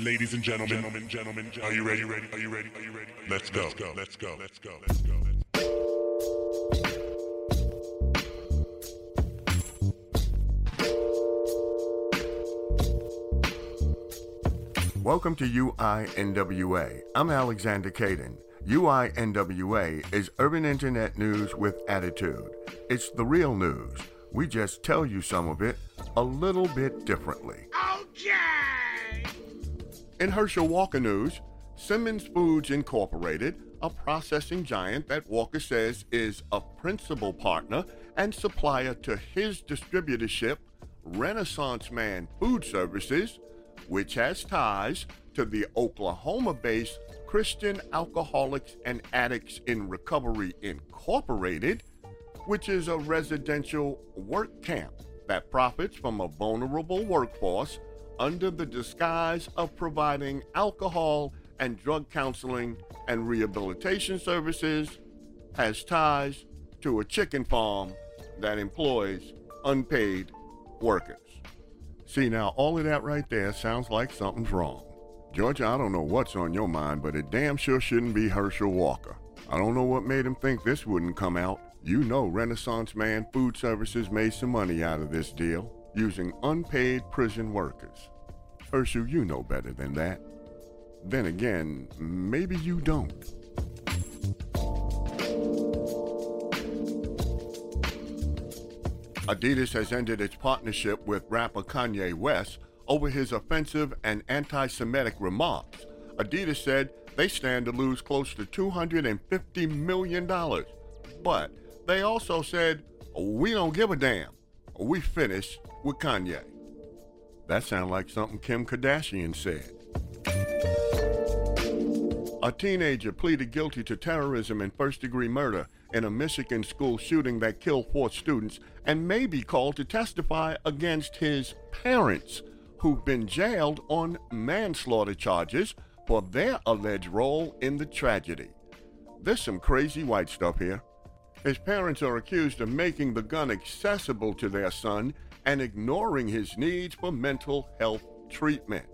Ladies and gentlemen, gentlemen, gentlemen, are you ready? Ready? Are you ready? Are you ready? Let's go. Let's go. Let's go. Let's go. Let's go. Welcome to UINWA. I'm Alexander Kaydin. UINWA is urban internet news with attitude. It's the real news. We just tell you some of it a little bit differently. Okay. In Herschel Walker news, Simmons Foods Incorporated, a processing giant that Walker says is a principal partner and supplier to his distributorship, Renaissance Man Food Services, which has ties to the Oklahoma based Christian Alcoholics and Addicts in Recovery Incorporated, which is a residential work camp that profits from a vulnerable workforce under the disguise of providing alcohol and drug counseling and rehabilitation services, has ties to a chicken farm that employs unpaid workers. See, now all of that right there sounds like something's wrong. Georgia, I don't know what's on your mind, but it damn sure shouldn't be Herschel Walker. I don't know what made him think this wouldn't come out. You know Renaissance Man Food Services made some money out of this deal using unpaid prison workers. Herschel, you know better than that. Then again, maybe you don't. Adidas has ended its partnership with rapper Kanye West over his offensive and anti Semitic remarks. Adidas said they stand to lose close to $250 million. But they also said, we don't give a damn. We finished with Kanye. That sounds like something Kim Kardashian said. A teenager pleaded guilty to terrorism and first degree murder in a Michigan school shooting that killed four students and may be called to testify against his parents, who've been jailed on manslaughter charges for their alleged role in the tragedy. There's some crazy white stuff here. His parents are accused of making the gun accessible to their son and ignoring his needs for mental health treatment.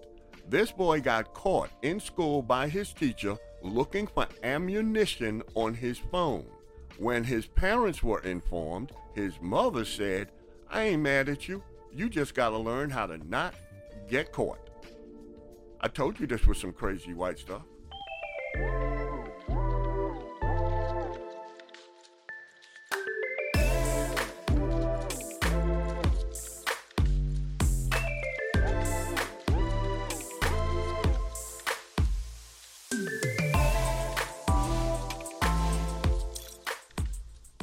This boy got caught in school by his teacher looking for ammunition on his phone. When his parents were informed, his mother said, I ain't mad at you. You just got to learn how to not get caught. I told you this was some crazy white stuff.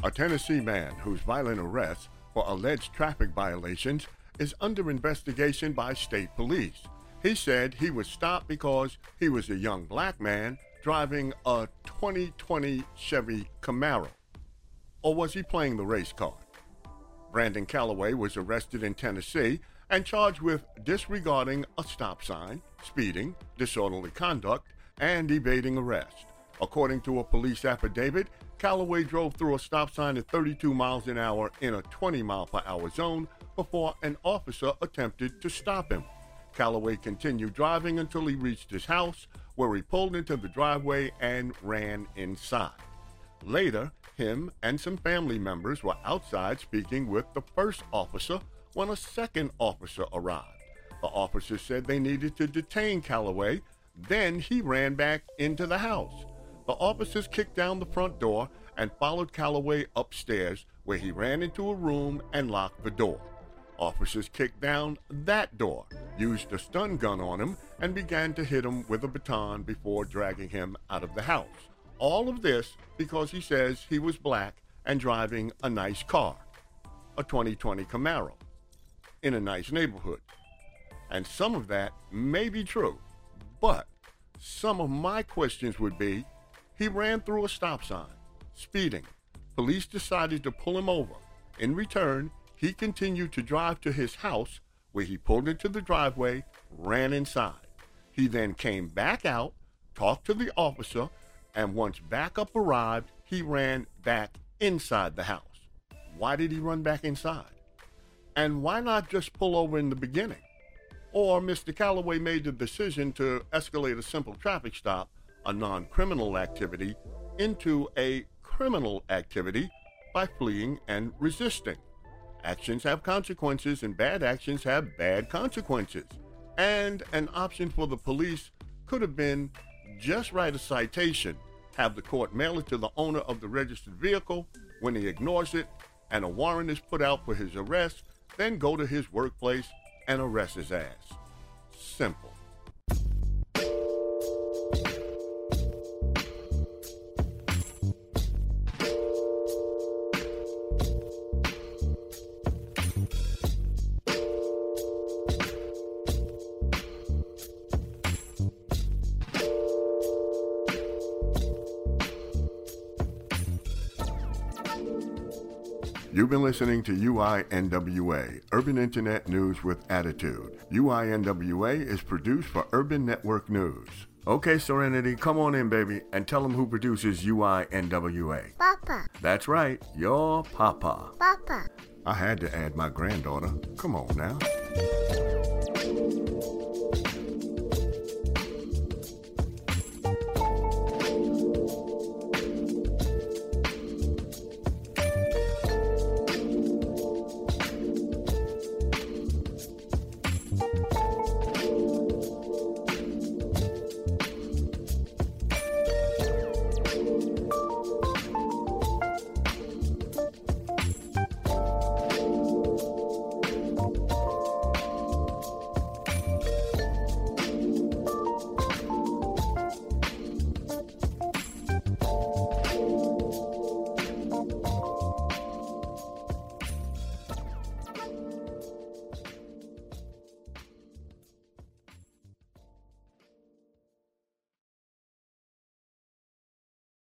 A Tennessee man whose violent arrest for alleged traffic violations is under investigation by state police. He said he was stopped because he was a young black man driving a 2020 Chevy Camaro. Or was he playing the race card? Brandon Calloway was arrested in Tennessee and charged with disregarding a stop sign, speeding, disorderly conduct, and evading arrest. According to a police affidavit, Calloway drove through a stop sign at 32 miles an hour in a 20 mile per hour zone before an officer attempted to stop him. Calloway continued driving until he reached his house, where he pulled into the driveway and ran inside. Later, him and some family members were outside speaking with the first officer when a second officer arrived. The officer said they needed to detain Calloway. Then he ran back into the house. The officers kicked down the front door and followed Calloway upstairs, where he ran into a room and locked the door. Officers kicked down that door, used a stun gun on him, and began to hit him with a baton before dragging him out of the house. All of this because he says he was black and driving a nice car, a 2020 Camaro, in a nice neighborhood. And some of that may be true, but some of my questions would be he ran through a stop sign, speeding. Police decided to pull him over. In return, he continued to drive to his house, where he pulled into the driveway, ran inside. He then came back out, talked to the officer, and once backup arrived, he ran back inside the house. Why did he run back inside? And why not just pull over in the beginning? or Mr. Calloway made the decision to escalate a simple traffic stop, a non criminal activity, into a criminal activity by fleeing and resisting. Actions have consequences, and bad actions have bad consequences. And an option for the police could have been just write a citation, have the court mail it to the owner of the registered vehicle. When he ignores it and a warrant is put out for his arrest, then go to his workplace and arrest his ass. Simple. You've been listening to UINWA, Urban Internet News with Attitude. UINWA is produced for Urban Network News. Okay, Serenity, come on in, baby, and tell them who produces UINWA. Papa, That's right, your papa. Papa. I had to add my granddaughter. Come on now.